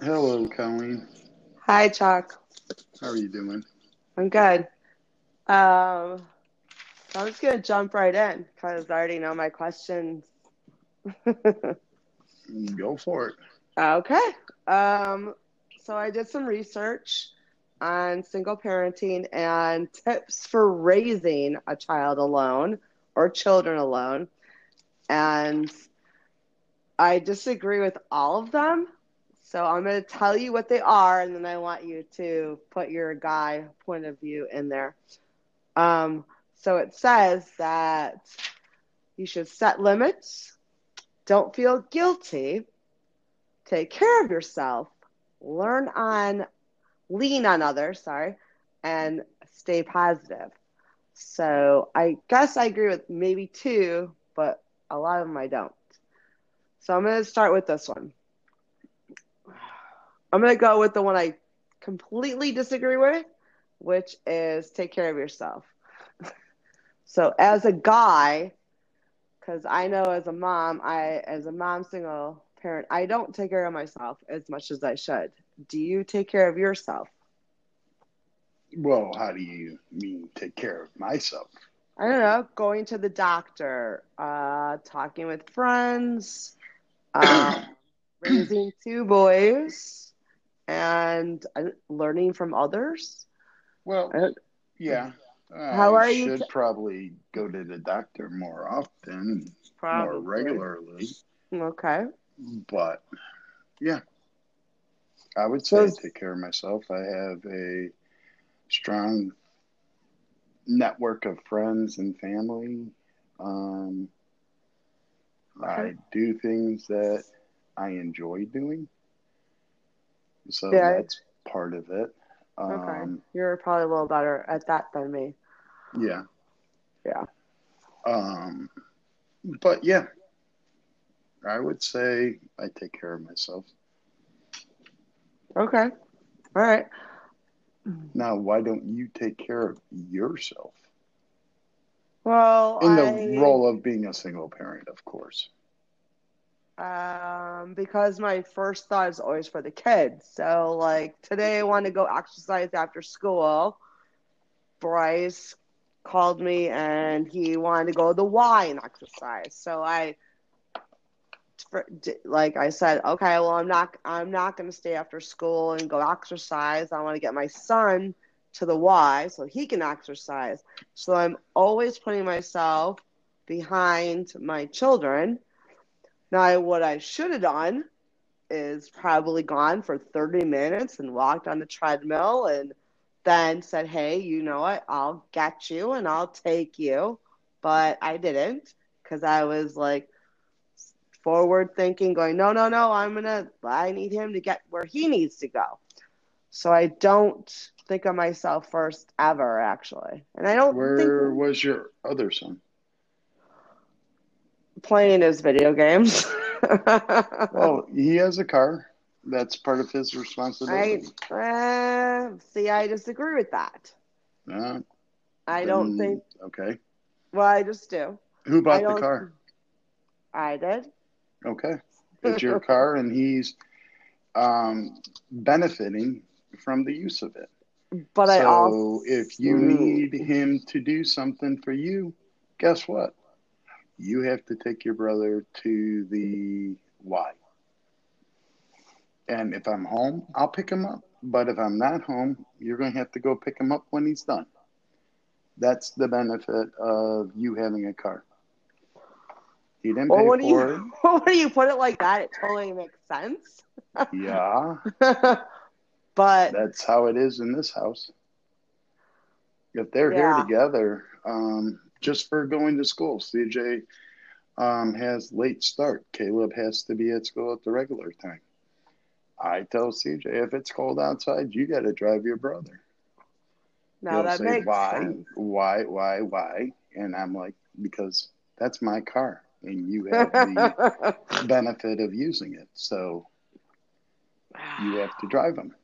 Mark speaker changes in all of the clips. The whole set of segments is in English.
Speaker 1: Hello, Colleen.
Speaker 2: Hi, Chuck.
Speaker 1: How are you doing?
Speaker 2: I'm good. Um, I'm just gonna jump right in because I already know my questions.
Speaker 1: Go for it.
Speaker 2: okay. Um, so I did some research on single parenting and tips for raising a child alone or children alone, and I disagree with all of them. So I'm going to tell you what they are, and then I want you to put your guy point of view in there. Um, so it says that you should set limits, don't feel guilty, take care of yourself, learn on, lean on others, sorry, and stay positive. So I guess I agree with maybe two, but a lot of them I don't. So I'm going to start with this one. I'm going to go with the one I completely disagree with, which is take care of yourself. so as a guy, because I know as a mom, I as a mom single parent, I don't take care of myself as much as I should. Do you take care of yourself?
Speaker 1: Well, how do you mean take care of myself?
Speaker 2: I don't know, going to the doctor, uh, talking with friends, um, raising two boys, and uh, learning from others.
Speaker 1: Well,
Speaker 2: Uh,
Speaker 1: yeah.
Speaker 2: How
Speaker 1: I
Speaker 2: are you
Speaker 1: Should
Speaker 2: t-
Speaker 1: probably go to the doctor more often, more regularly.
Speaker 2: Okay.
Speaker 1: But yeah, I would say
Speaker 2: So-
Speaker 1: take care of myself. I have a strong network of friends and family. Um, I do things that I enjoy doing. So
Speaker 2: Yeah.
Speaker 1: that's part of it.
Speaker 2: Okay.
Speaker 1: Um,
Speaker 2: You're probably a little better at that than me.
Speaker 1: yeah.
Speaker 2: Yeah.
Speaker 1: Um, but yeah, I would say I take care of myself.
Speaker 2: Okay. All right.
Speaker 1: Now, why don't you take care of yourself?
Speaker 2: Well,
Speaker 1: In the
Speaker 2: I,
Speaker 1: role of being a single parent, of course.
Speaker 2: Um, because my first thought is always for the kids. So, like today, I want to go exercise after school. Bryce called me and he wanted to go to the Y and exercise. So I, like I said, okay, well, I'm not, I'm not going to stay after school and go exercise. I want to get my son to the Y so he can exercise. So I'm always putting myself behind my children. Now, what I should have done is probably gone for 30 minutes and walked on the treadmill and then said, Hey, you know what? I'll get you and I'll take you. But I didn't because I was like forward thinking, going, No, no, no, I'm going to, I need him to get where he needs to go. So I don't think of myself first ever, actually. And I don't
Speaker 1: Where
Speaker 2: think
Speaker 1: was your other son?
Speaker 2: Playing his video games.
Speaker 1: Well, he has a car. That's part of his responsibility.
Speaker 2: I uh, see. I disagree with that.
Speaker 1: Uh,
Speaker 2: I don't think.
Speaker 1: Okay.
Speaker 2: Well, I just do.
Speaker 1: Who bought the car?
Speaker 2: I did.
Speaker 1: Okay. It's your car, and he's um, benefiting from the use of it.
Speaker 2: But
Speaker 1: so
Speaker 2: I also.
Speaker 1: if you need him to do something for you, guess what? You have to take your brother to the Y. And if I'm home, I'll pick him up. But if I'm not home, you're going to have to go pick him up when he's done. That's the benefit of you having a car. He didn't
Speaker 2: Well,
Speaker 1: pay
Speaker 2: what
Speaker 1: for
Speaker 2: you? What do you put it like that? It totally makes sense.
Speaker 1: Yeah,
Speaker 2: but
Speaker 1: that's how it is in this house. If they're here together, um, just for going to school, CJ um, has late start. Caleb has to be at school at the regular time. I tell CJ if it's cold outside, you got to drive your brother.
Speaker 2: no,
Speaker 1: He'll
Speaker 2: that
Speaker 1: say,
Speaker 2: makes
Speaker 1: why,
Speaker 2: sense.
Speaker 1: why, why, why? And I'm like, because that's my car, and you have the benefit of using it, so you have to drive them.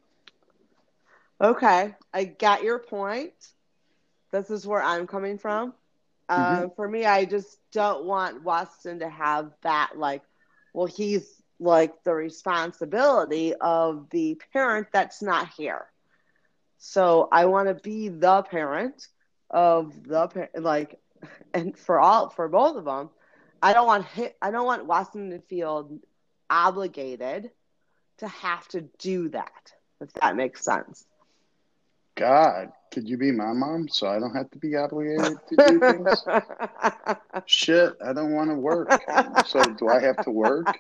Speaker 2: Okay, I get your point. This is where I'm coming from. Uh, for me, I just don't want Weston to have that, like, well, he's like the responsibility of the parent that's not here. So I want to be the parent of the pa- like, and for all for both of them, I don't want I don't want Weston to feel obligated to have to do that. If that makes sense.
Speaker 1: God, could you be my mom so I don't have to be obligated to do things? Shit, I don't want to work. So do I have to work?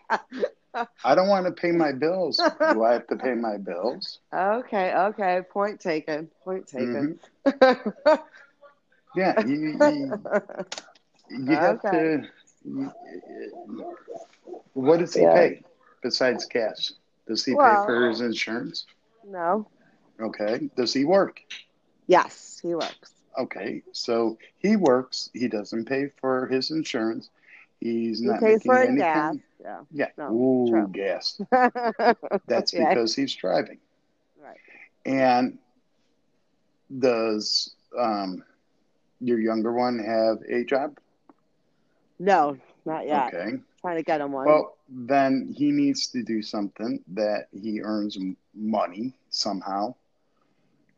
Speaker 1: I don't want to pay my bills. Do I have to pay my bills?
Speaker 2: okay, okay. Point taken. Point taken.
Speaker 1: Mm-hmm. Yeah, you, you, you have
Speaker 2: Okay.
Speaker 1: to. You, what does he
Speaker 2: Yeah.
Speaker 1: pay besides cash? Does he
Speaker 2: Well-
Speaker 1: pay for his insurance?
Speaker 2: no.
Speaker 1: Okay. Does he work?
Speaker 2: Yes, he works.
Speaker 1: Okay. So he works. He doesn't pay for his insurance. He's
Speaker 2: He
Speaker 1: not
Speaker 2: pays
Speaker 1: making
Speaker 2: for
Speaker 1: any
Speaker 2: gas.
Speaker 1: kind-
Speaker 2: Yeah.
Speaker 1: Yeah.
Speaker 2: No,
Speaker 1: Ooh,
Speaker 2: true.
Speaker 1: gas. That's
Speaker 2: Yeah.
Speaker 1: because he's driving.
Speaker 2: Right.
Speaker 1: And does um, your younger one have a job?
Speaker 2: No, not yet.
Speaker 1: Okay.
Speaker 2: Trying to get him one.
Speaker 1: Well, then he needs to do something that he earns money somehow,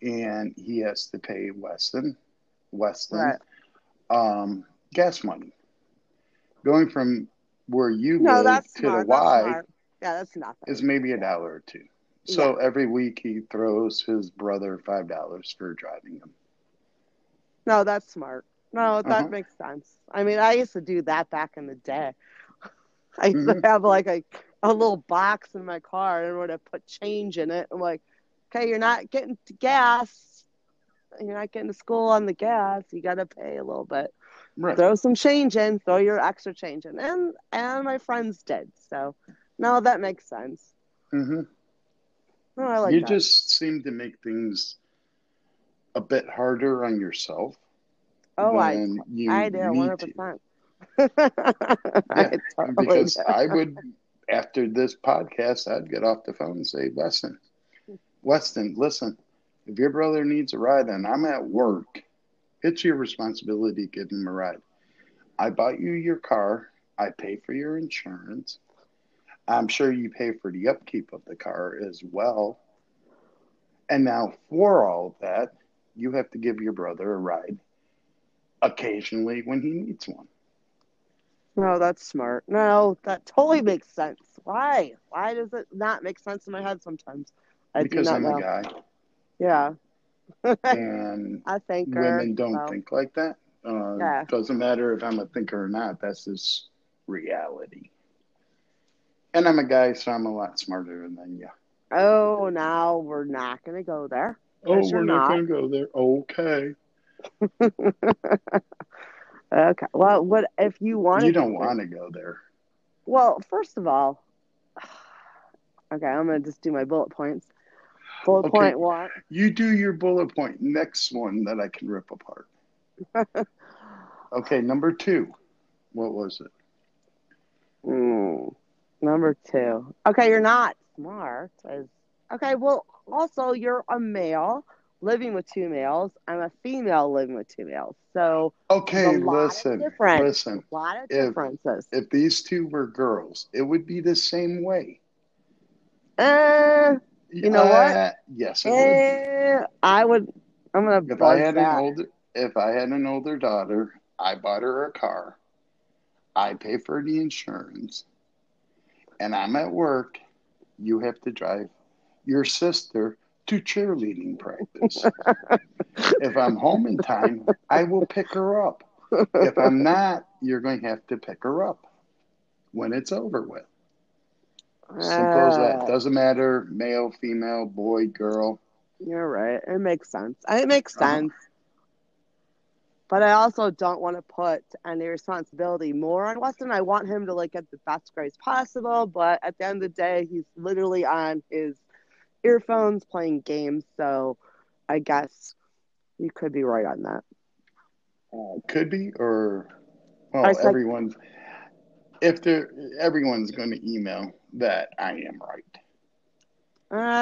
Speaker 1: and he has to pay Weston, Weston,
Speaker 2: Right.
Speaker 1: um, gas money. Going from where you
Speaker 2: no,
Speaker 1: live to
Speaker 2: smart.
Speaker 1: the Y
Speaker 2: That's. Yeah, that's nothing.
Speaker 1: is maybe a dollar or two. So every week he throws his brother five dollars for driving him.
Speaker 2: No, that's smart. No, that
Speaker 1: Uh-huh.
Speaker 2: makes sense. I mean, I used to do that back in the day. I used
Speaker 1: Mhm.
Speaker 2: to have like a, a little box in my car and would have put change in it. I'm like, okay, you're not getting to gas. You're not getting to school on the gas. You got to pay a little bit.
Speaker 1: Right.
Speaker 2: Throw some change in. Throw your extra change in. And and my friends did. So, no, that makes sense.
Speaker 1: Mm-hmm.
Speaker 2: No, I like
Speaker 1: you
Speaker 2: that.
Speaker 1: just seem to make things a bit harder on yourself.
Speaker 2: oh, I I do, one hundred
Speaker 1: to.
Speaker 2: percent.
Speaker 1: Because I would, after this podcast, I'd get off the phone and say, Weston, Weston, listen, if your brother needs a ride and I'm at work, it's your responsibility to give him a ride. I bought you your car. I pay for your insurance. I'm sure you pay for the upkeep of the car as well. And now, for all of that, you have to give your brother a ride occasionally when he needs one.
Speaker 2: No, that's smart. No, that totally makes sense. Why? Why does it not make sense in my head sometimes? I
Speaker 1: because
Speaker 2: do not
Speaker 1: I'm
Speaker 2: know.
Speaker 1: a guy.
Speaker 2: Yeah,
Speaker 1: and
Speaker 2: I think
Speaker 1: women don't think like that. Uh,
Speaker 2: Yeah.
Speaker 1: Doesn't matter if I'm a thinker or not. That's just reality. And I'm a guy, so I'm a lot smarter than you.
Speaker 2: Oh, now we're not going to go there.
Speaker 1: Oh, we're not
Speaker 2: not.
Speaker 1: going to go there. Okay.
Speaker 2: Okay. Well, what if you want?
Speaker 1: You don't want to go there.
Speaker 2: Well, first of all, okay, I'm going to just do my bullet points. Bullet
Speaker 1: Okay.
Speaker 2: point one.
Speaker 1: You do your bullet point. Next one that I can rip apart. Okay, number two. What was it?
Speaker 2: Mm, number two. Okay, you're not smart. As, okay, well, also you're a male living with two males. I'm a female living with two males. So
Speaker 1: Okay,
Speaker 2: a lot
Speaker 1: listen. Listen.
Speaker 2: a lot of
Speaker 1: If-
Speaker 2: differences.
Speaker 1: If these two were girls, it would be the same way.
Speaker 2: Uh, You know what?
Speaker 1: Uh, Yes, it would.
Speaker 2: I would. I'm gonna
Speaker 1: If I had an older, if I had an older daughter, I bought her a car. I pay for the insurance, and I'm at work. You have to drive your sister to cheerleading practice. if I'm home in time, I will pick her up. If I'm not, you're going to have to pick her up when it's over with. Simple as that.
Speaker 2: Uh,
Speaker 1: Doesn't matter, male, female, boy, girl.
Speaker 2: You're right. It makes sense. It makes
Speaker 1: Uh-huh.
Speaker 2: sense. But I also don't want to put any responsibility more on Weston. I want him to like get the best grades possible, but at the end of the day, he's literally on his earphones playing games. So I guess you could be right on that.
Speaker 1: Uh, could be, or well, everyone's. If there, everyone's going to email that I am right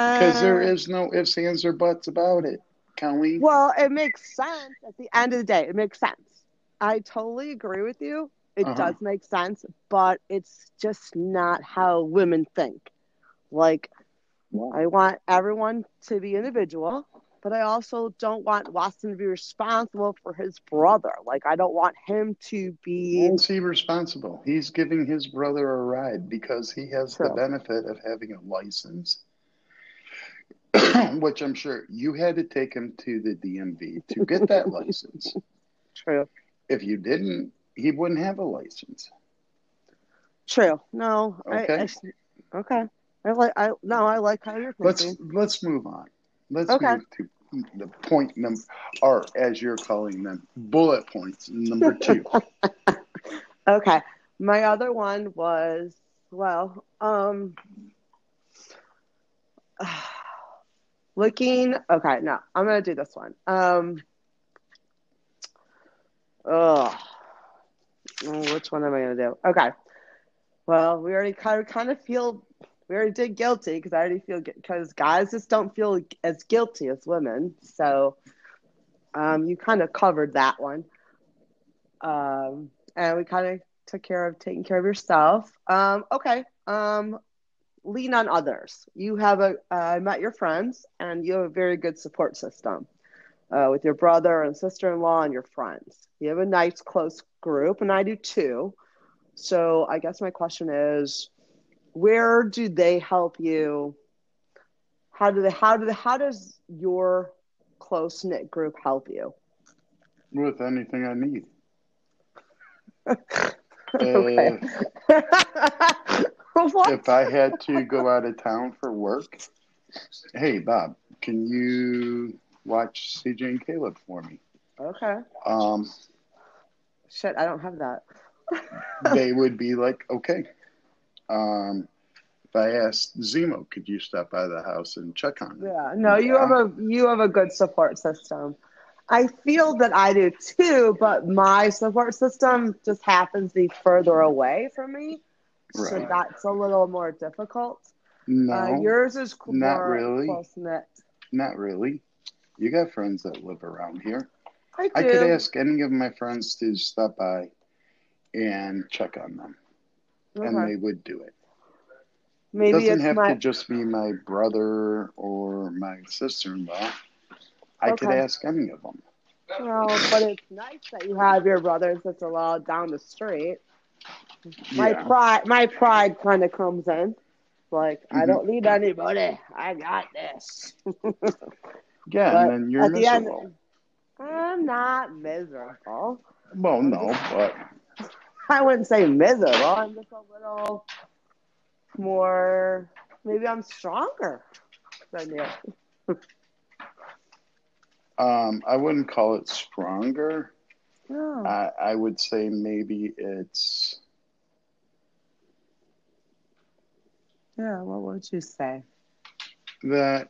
Speaker 1: because there
Speaker 2: Uh,
Speaker 1: is no ifs, ands, or buts about it, Can we?
Speaker 2: Well, it makes sense at the end of the day. It makes sense. I totally agree with you. it
Speaker 1: Uh-huh.
Speaker 2: does make sense, but it's just not how women think. Like, I want everyone to be individual, but I also don't want Watson to be responsible for his brother. Like, I don't want him to be.
Speaker 1: Is he responsible? He's giving his brother a ride because he has the benefit of having a license, which I'm sure you had to take him to the DMV to get that license.
Speaker 2: True.
Speaker 1: If you didn't, he wouldn't have a license.
Speaker 2: True. No.
Speaker 1: Okay.
Speaker 2: I, I, okay. I like. I no. I like how you're thinking.
Speaker 1: Let's let's move on. Let's
Speaker 2: Okay.
Speaker 1: move to the point number, or as you're calling them, bullet points number two.
Speaker 2: Okay. My other one was well, um looking okay, no, I'm gonna do this one. Um oh which one am I gonna do? Okay. Well, we already kind of kind of feel we already did guilty because I already feel because guys just don't feel as guilty as women. So um, you kind of covered that one. Um, and we kind of took care of taking care of yourself. Um, okay. Um, lean on others. You have a, uh, met your friends and you have a very good support system uh, with your brother and sister in law and your friends. You have a nice, close group, and I do too. So I guess my question is where do they help you? How do they, how do they, how does your close knit group help you?
Speaker 1: With anything I need.
Speaker 2: Okay.
Speaker 1: Uh, if I had to go out of town for work, hey Bob, can you watch CJ and Caleb for me?
Speaker 2: Okay.
Speaker 1: Um,
Speaker 2: Shit, I don't have that.
Speaker 1: they would be like, okay. Um, if I asked Zemo, could you stop by the house and check on me?
Speaker 2: Yeah. No, you have a you have a good support system. I feel that I do too, but my support system just happens to be further away from me. So that's a little more difficult.
Speaker 1: No,
Speaker 2: Uh, yours is cl-
Speaker 1: not really.
Speaker 2: close knit.
Speaker 1: not really. You got friends that live around here.
Speaker 2: I.
Speaker 1: I could ask any of my friends to stop by and check on them, and they would do it.
Speaker 2: Maybe
Speaker 1: it
Speaker 2: doesn't
Speaker 1: have
Speaker 2: my
Speaker 1: to just be my brother or my sister-in-law. I could ask any of them.
Speaker 2: well, but it's nice that you have your brother and sister-in-law down the street. My
Speaker 1: Yeah.
Speaker 2: pride, my pride kind of comes in. Like I
Speaker 1: Mhm.
Speaker 2: don't need anybody. I got this.
Speaker 1: Yeah,
Speaker 2: But
Speaker 1: and then you're
Speaker 2: at the end-
Speaker 1: miserable.
Speaker 2: I'm not miserable.
Speaker 1: well, no, but
Speaker 2: I wouldn't say miserable. I'm just a little more. Maybe I'm stronger than you.
Speaker 1: um, I wouldn't call it stronger.
Speaker 2: No.
Speaker 1: I, I would say maybe it's
Speaker 2: yeah. What would you say?
Speaker 1: that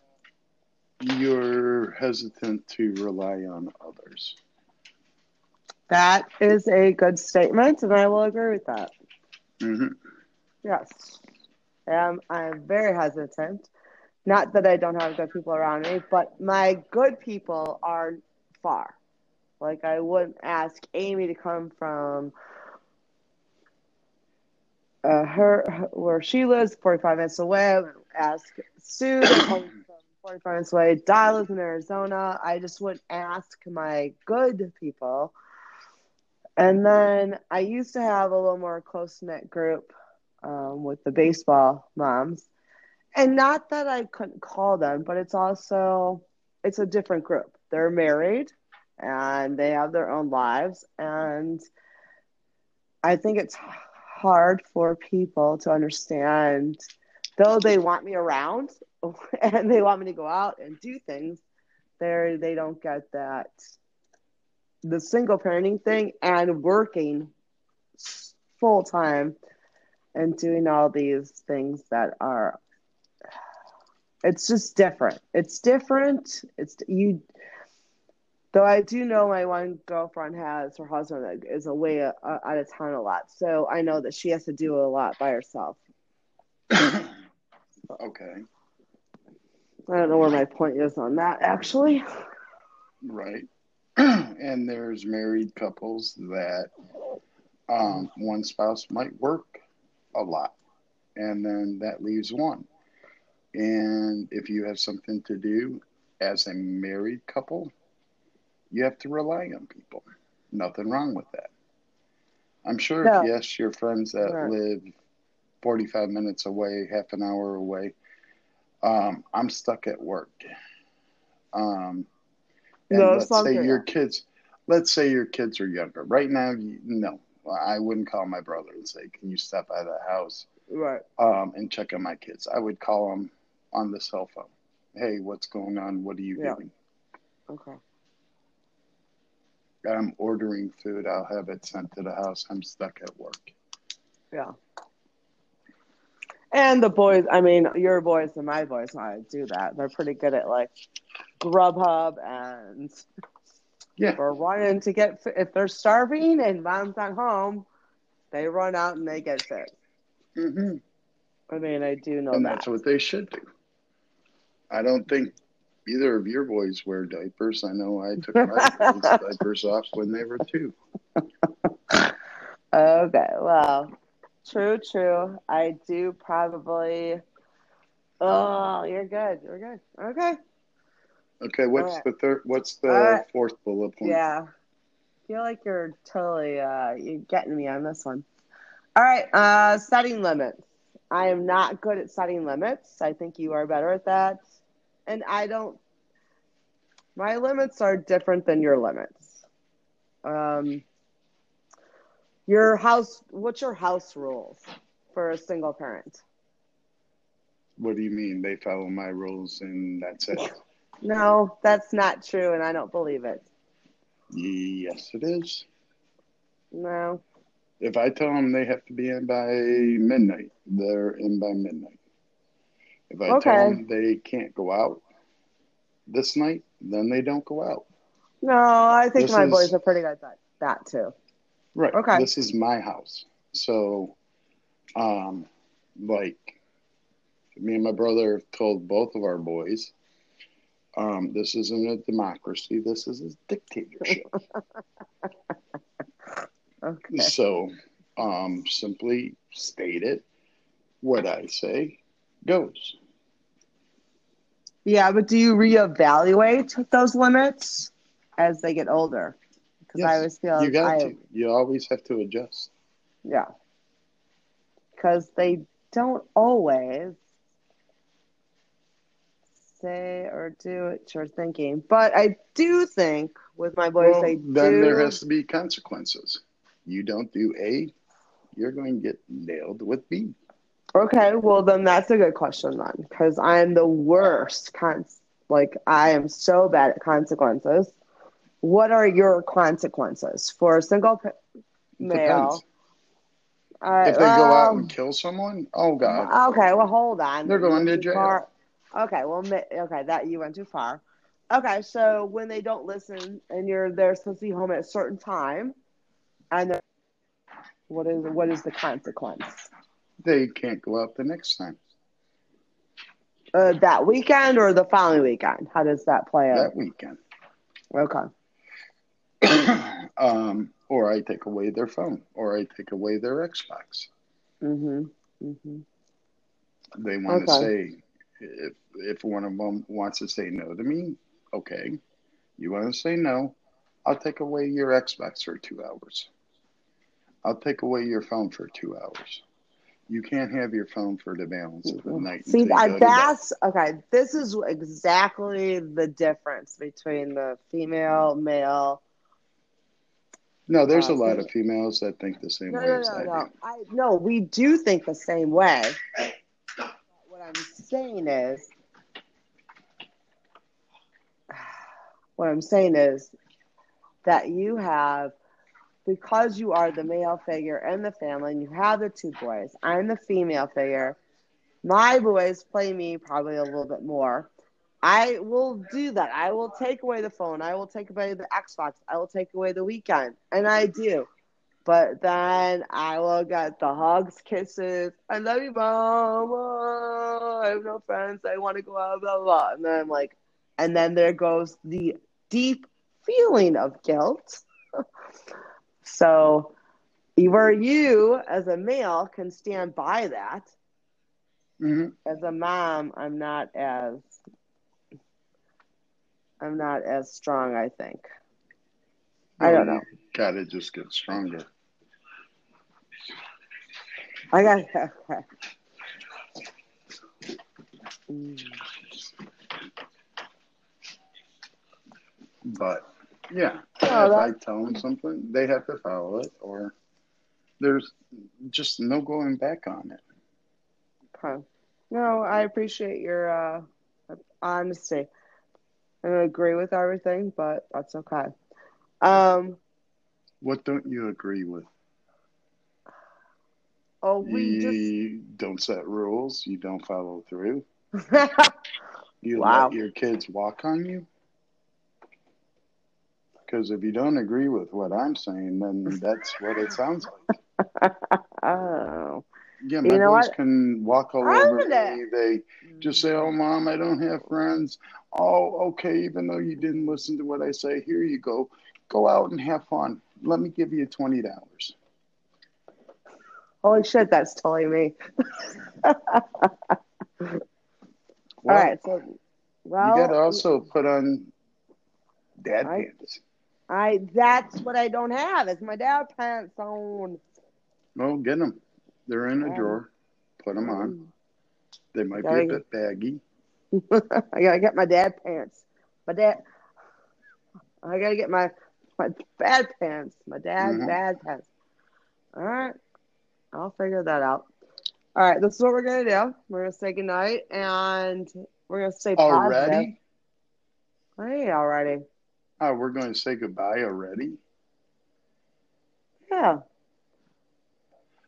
Speaker 1: you're hesitant to rely on others.
Speaker 2: That is a good statement, and I will agree with that.
Speaker 1: hmm
Speaker 2: Yes. Um, I'm very hesitant. Not that I don't have good people around me, but my good people are far. Like I wouldn't ask Amy to come from uh, her where she lives, 45 minutes away. I would ask Sue to come from 45 minutes away. Di lives in Arizona. I just wouldn't ask my good people. And then I used to have a little more close knit group um, with the baseball moms. And not that I couldn't call them, but it's also it's a different group. They're married and they have their own lives and I think it's hard for people to understand though they want me around and they want me to go out and do things, they they don't get that the single parenting thing and working full time and doing all these things that are it's just different. It's different. It's you though i do know my one girlfriend has her husband is away uh, out of town a lot. So i know that she has to do a lot by herself.
Speaker 1: Okay,
Speaker 2: i don't know where my point is on that actually.
Speaker 1: Right. and there's married couples that Um, one spouse might work a lot, and then that leaves one. And if you have something to do as a married couple, you have to rely on people. Nothing wrong with that. I'm sure
Speaker 2: No.
Speaker 1: if you your friends that
Speaker 2: Right.
Speaker 1: live 45 minutes away, half an hour away, um, I'm stuck at work. Um, and
Speaker 2: No,
Speaker 1: let's say your kids, let's say your kids are younger. Right now, you, no, I wouldn't call my brother and say, "Can you stop by the house
Speaker 2: Right.
Speaker 1: um, and check on my kids?" I would call them on the cell phone. Hey, what's going on? What are you
Speaker 2: Yeah.
Speaker 1: doing?
Speaker 2: Okay.
Speaker 1: I'm ordering food. I'll have it sent to the house. I'm stuck at work.
Speaker 2: Yeah. And the boys, I mean, your boys and my boys know how to do that. They're pretty good at like Grubhub and
Speaker 1: Yeah.
Speaker 2: we're running to get, if they're starving and mom's not home, they run out and they get fed.
Speaker 1: hmm
Speaker 2: I mean, I do know
Speaker 1: and
Speaker 2: that.
Speaker 1: that's what they should do. I don't think either of your boys wear diapers. I know I took my diapers off when they were two.
Speaker 2: Okay, well, true, true. I do probably. Oh, you're good. You're good. Okay.
Speaker 1: Okay, what's
Speaker 2: Alright.
Speaker 1: the third? What's the
Speaker 2: Alright.
Speaker 1: fourth bullet point?
Speaker 2: Yeah. I feel like you're totally uh you're getting me on this one. All right, uh setting limits. I am not good at setting limits. I think you are better at that. And I don't my limits are different than your limits. Um your house what's your house rules for a single parent?
Speaker 1: What do you mean? They follow my rules and that's it?
Speaker 2: No, that's not true and I don't believe it.
Speaker 1: yes, it is.
Speaker 2: No.
Speaker 1: If I tell them they have to be in by midnight, they're in by midnight. If I
Speaker 2: Okay.
Speaker 1: tell them they can't go out this night, then they don't go out.
Speaker 2: No, I think
Speaker 1: This
Speaker 2: my
Speaker 1: is-
Speaker 2: boys are pretty good at that, that too.
Speaker 1: Right.
Speaker 2: Okay.
Speaker 1: This is my house. So, um, like, me and my brother told both of our boys, um, this isn't a democracy. This is a dictatorship.
Speaker 2: Okay.
Speaker 1: so, um, simply state it. What I say goes.
Speaker 2: Yeah, but do you reevaluate those limits as they get older? Because I always feel
Speaker 1: You got
Speaker 2: I,
Speaker 1: to. You always have to adjust.
Speaker 2: yeah, because they don't always say or do what you're thinking. But I do think with my voice,
Speaker 1: Well,
Speaker 2: they
Speaker 1: then
Speaker 2: do.
Speaker 1: there has to be consequences. You don't do A, you're going to get nailed with B.
Speaker 2: Okay, well then that's a good question then, because I'm the worst. Con- like I am so bad at consequences. What are your consequences for a single pa- male? Right,
Speaker 1: If they go out and um, kill someone, oh God.
Speaker 2: okay, well hold on.
Speaker 1: They're going to jail.
Speaker 2: Okay, well, okay, that you went too far. Okay, so when they don't listen and you're they're supposed to be home at a certain time, and they're- what is what is the consequence?
Speaker 1: They can't go out the next time.
Speaker 2: Uh, that weekend or the following weekend? How does that play out?
Speaker 1: That weekend.
Speaker 2: Okay.
Speaker 1: um, or I take away their phone, or I take away their Xbox.
Speaker 2: Mhm. Mhm.
Speaker 1: They want to
Speaker 2: Okay.
Speaker 1: say, if if one of them wants to say no to me, okay. You want to say no, I'll take away your Xbox for two hours. I'll take away your phone for two hours. You can't have your phone for the balance of the night.
Speaker 2: See, I, that's okay. This is exactly the difference between the female, male.
Speaker 1: No, there's
Speaker 2: Uh,
Speaker 1: a lot of females that think the same
Speaker 2: No,
Speaker 1: way
Speaker 2: no,
Speaker 1: as
Speaker 2: no,
Speaker 1: I
Speaker 2: no.
Speaker 1: do.
Speaker 2: I no, we do think the same way. I'm saying is, what I'm saying is that you have, because you are the male figure in the family, and you have the two boys. I'm the female figure. My boys play me probably a little bit more. I will do that. I will take away the phone. I will take away the Xbox. I will take away the weekend. And I do. But then I will get the hugs, kisses. I love you, mom. Oh, I have no friends. I want to go out, blah, blah, blah. And then I'm like, and then there goes the deep feeling of guilt. so where you as a male can stand by that.
Speaker 1: hmm
Speaker 2: As a mom, I'm not as I'm not as strong, I think. I don't know.
Speaker 1: Gotta just get stronger.
Speaker 2: I got okay. Mm.
Speaker 1: But yeah,
Speaker 2: Oh,
Speaker 1: if I tell them something, they have to follow it, or there's just no going back on it.
Speaker 2: Okay. No, I appreciate your uh, honesty. I don't agree with everything, but that's okay. Um,
Speaker 1: What don't you agree with?
Speaker 2: Oh, we
Speaker 1: you don't set rules. You don't follow through. You
Speaker 2: Wow.
Speaker 1: let your kids walk on you. Because if you don't agree with what I'm saying, then that's what it sounds like.
Speaker 2: oh.
Speaker 1: Yeah,
Speaker 2: You
Speaker 1: my
Speaker 2: know
Speaker 1: boys
Speaker 2: what?
Speaker 1: can walk all
Speaker 2: I'm
Speaker 1: over me. They just say, "Oh, mom, I don't have friends." Oh, okay. Even though you didn't listen to what I say, here you go. Go out and have fun. Let me give you twenty dollars.
Speaker 2: Holy shit, that's totally me. All right, so well,
Speaker 1: you got to also put on dad
Speaker 2: I-
Speaker 1: pants.
Speaker 2: I that's what I don't have. It's my dad pants on.
Speaker 1: Well, get them. They're in a
Speaker 2: Um,
Speaker 1: drawer. Put them on. They might be
Speaker 2: Gotta-
Speaker 1: a bit baggy.
Speaker 2: I gotta get my dad pants. My dad. I gotta get my my bad pants. My dad's dad
Speaker 1: Mhm.
Speaker 2: bad pants. All right, I'll figure that out. All right, this is what we're gonna do. We're gonna say goodnight and we're gonna stay positive.
Speaker 1: Already?
Speaker 2: Hey, already.
Speaker 1: Oh, we're going to say goodbye already.
Speaker 2: Yeah.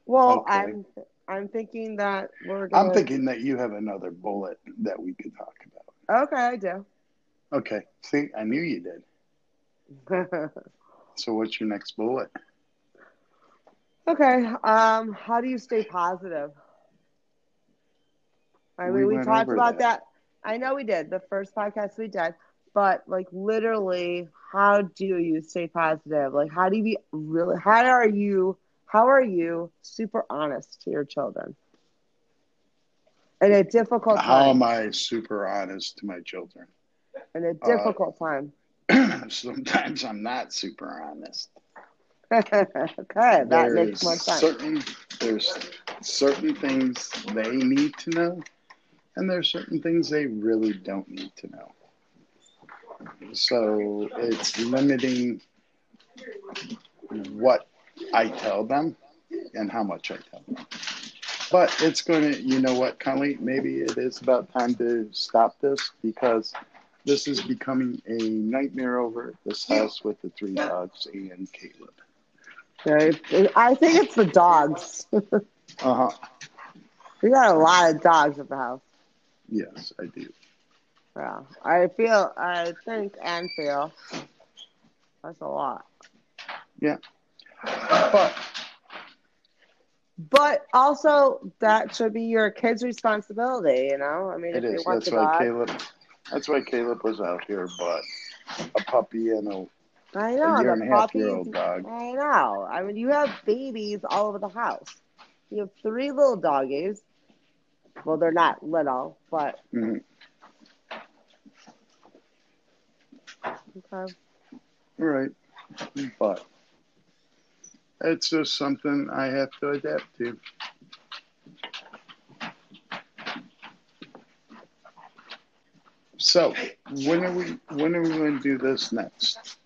Speaker 2: Well,
Speaker 1: Okay.
Speaker 2: I'm I'm thinking that we're gonna.
Speaker 1: I'm thinking that you have another bullet that we could talk about.
Speaker 2: Okay, I do.
Speaker 1: Okay. See, I knew you did. So, what's your next bullet?
Speaker 2: Okay. Um, how do you stay positive? I
Speaker 1: We
Speaker 2: mean, we,
Speaker 1: went
Speaker 2: talked about
Speaker 1: that.
Speaker 2: that. I know we did the first podcast we did, but like literally, how do you stay positive? Like, how do you be really? How are you? How are you super honest to your children in a difficult time.
Speaker 1: How
Speaker 2: time?
Speaker 1: am I super honest to my children?
Speaker 2: In a difficult time.
Speaker 1: Sometimes I'm not super honest.
Speaker 2: okay, that makes more sense.
Speaker 1: Certain, there's certain things they need to know, and there's certain things they really don't need to know. So it's limiting what I tell them and how much I tell them. But it's going to, you know what, Conley, maybe it is about time to stop this because this is becoming a nightmare over at this house with the three dogs and Caleb.
Speaker 2: I think it's the dogs.
Speaker 1: Uh huh.
Speaker 2: we got a lot of dogs at the house.
Speaker 1: Yes, I do.
Speaker 2: Yeah, I feel, I think, and feel that's a lot.
Speaker 1: Yeah, but
Speaker 2: But also, that should be your kid's responsibility. You know, I mean,
Speaker 1: it
Speaker 2: if
Speaker 1: is.
Speaker 2: you want
Speaker 1: That's
Speaker 2: the
Speaker 1: why
Speaker 2: dog,
Speaker 1: Caleb. That's why Caleb was out here, but a puppy and a
Speaker 2: I know
Speaker 1: year
Speaker 2: the
Speaker 1: and a half year old dog.
Speaker 2: I know. I mean, you have babies all over the house. You have three little doggies. Well, they're not little, but
Speaker 1: Mhm.
Speaker 2: okay.
Speaker 1: Right. But it's just something I have to adapt to. So when are we when are we going to do this next?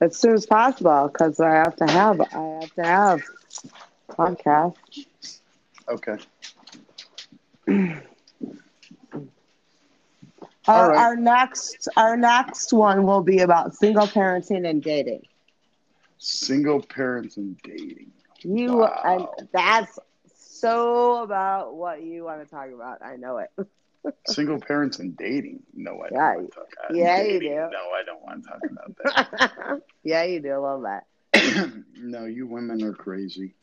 Speaker 2: As soon as possible because I have to have I have to have podcast.
Speaker 1: Okay.
Speaker 2: Our,
Speaker 1: right.
Speaker 2: our next our next one will be about single parenting and dating.
Speaker 1: Single parents and dating.
Speaker 2: You
Speaker 1: Wow.
Speaker 2: and that's so about what you want to talk about. I know it.
Speaker 1: Single parents and dating. No, I don't
Speaker 2: Yeah,
Speaker 1: want to talk about
Speaker 2: yeah, you do.
Speaker 1: No, I don't want to talk about that.
Speaker 2: yeah, you do little bit.
Speaker 1: no, you women are crazy.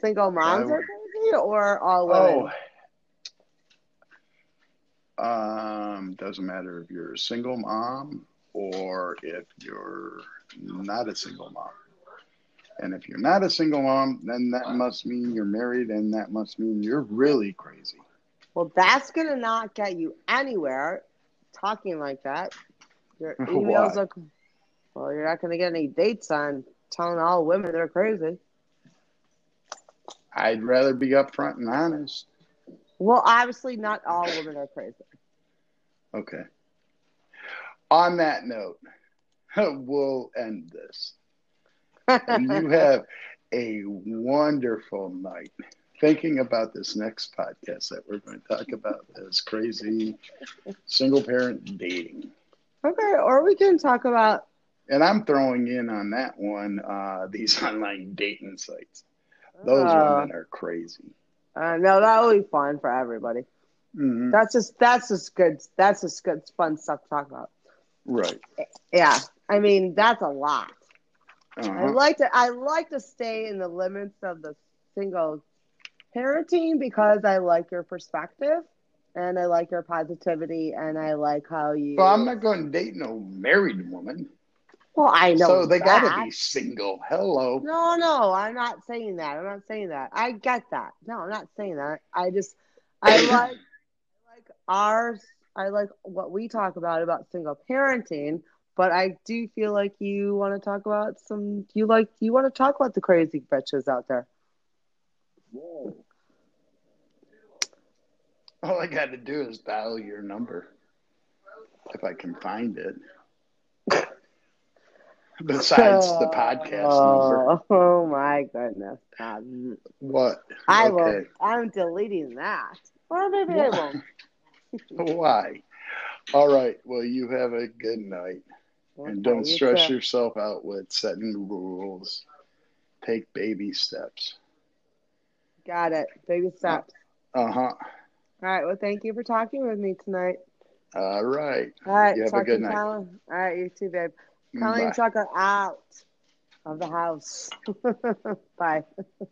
Speaker 2: Single moms
Speaker 1: I-
Speaker 2: are crazy or all women?
Speaker 1: Oh. Um, doesn't matter if you're a single mom or if you're not a single mom. And if you're not a single mom, then that must mean you're married, and that must mean you're really crazy.
Speaker 2: Well, that's gonna not get you anywhere talking like that. Your emails
Speaker 1: Why?
Speaker 2: are well, you're not gonna get any dates on telling all women they're crazy.
Speaker 1: I'd rather be upfront and honest.
Speaker 2: Well, obviously not all women are crazy.
Speaker 1: Okay. On that note, we'll end this. You have a wonderful night. Thinking about this next podcast that we're going to talk about is crazy single parent dating.
Speaker 2: Okay, or we can talk about
Speaker 1: And I'm throwing in on that one uh, these online dating sites. Those
Speaker 2: uh,
Speaker 1: women are crazy.
Speaker 2: uh, no, that will be fun for everybody.
Speaker 1: Mhm.
Speaker 2: That's just that's just good. That's just good fun stuff to talk about.
Speaker 1: Right.
Speaker 2: Yeah, I mean that's a lot. I
Speaker 1: Uh-huh.
Speaker 2: like to I like to stay in the limits of the single parenting because I like your perspective and I like your positivity and I like how you.
Speaker 1: Well, I'm not going to date no married woman.
Speaker 2: Well, I know.
Speaker 1: so they got to be single. Hello.
Speaker 2: No, no, I'm not saying that. I'm not saying that. I get that. No, I'm not saying that. I just I like like ours. I like what we talk about about single parenting, but I do feel like you want to talk about some. You like you want to talk about the crazy bitches out there.
Speaker 1: All I got to do is dial your number if I can find it. Besides the podcast number.
Speaker 2: Oh, oh my goodness! Um,
Speaker 1: What?
Speaker 2: I will. I'm deleting that. Or maybe I won't.
Speaker 1: Why? All right. Well, you have a good night. And don't
Speaker 2: Okay,
Speaker 1: stress yourself out with setting rules. Take baby steps.
Speaker 2: Got it. Baby steps.
Speaker 1: Uh huh.
Speaker 2: All right. Well, thank you for talking with me tonight.
Speaker 1: All right.
Speaker 2: All right.
Speaker 1: You have a good night.
Speaker 2: Colleen. All right. You too, babe. Colleen
Speaker 1: Bye.
Speaker 2: Tucker out of the house. Bye.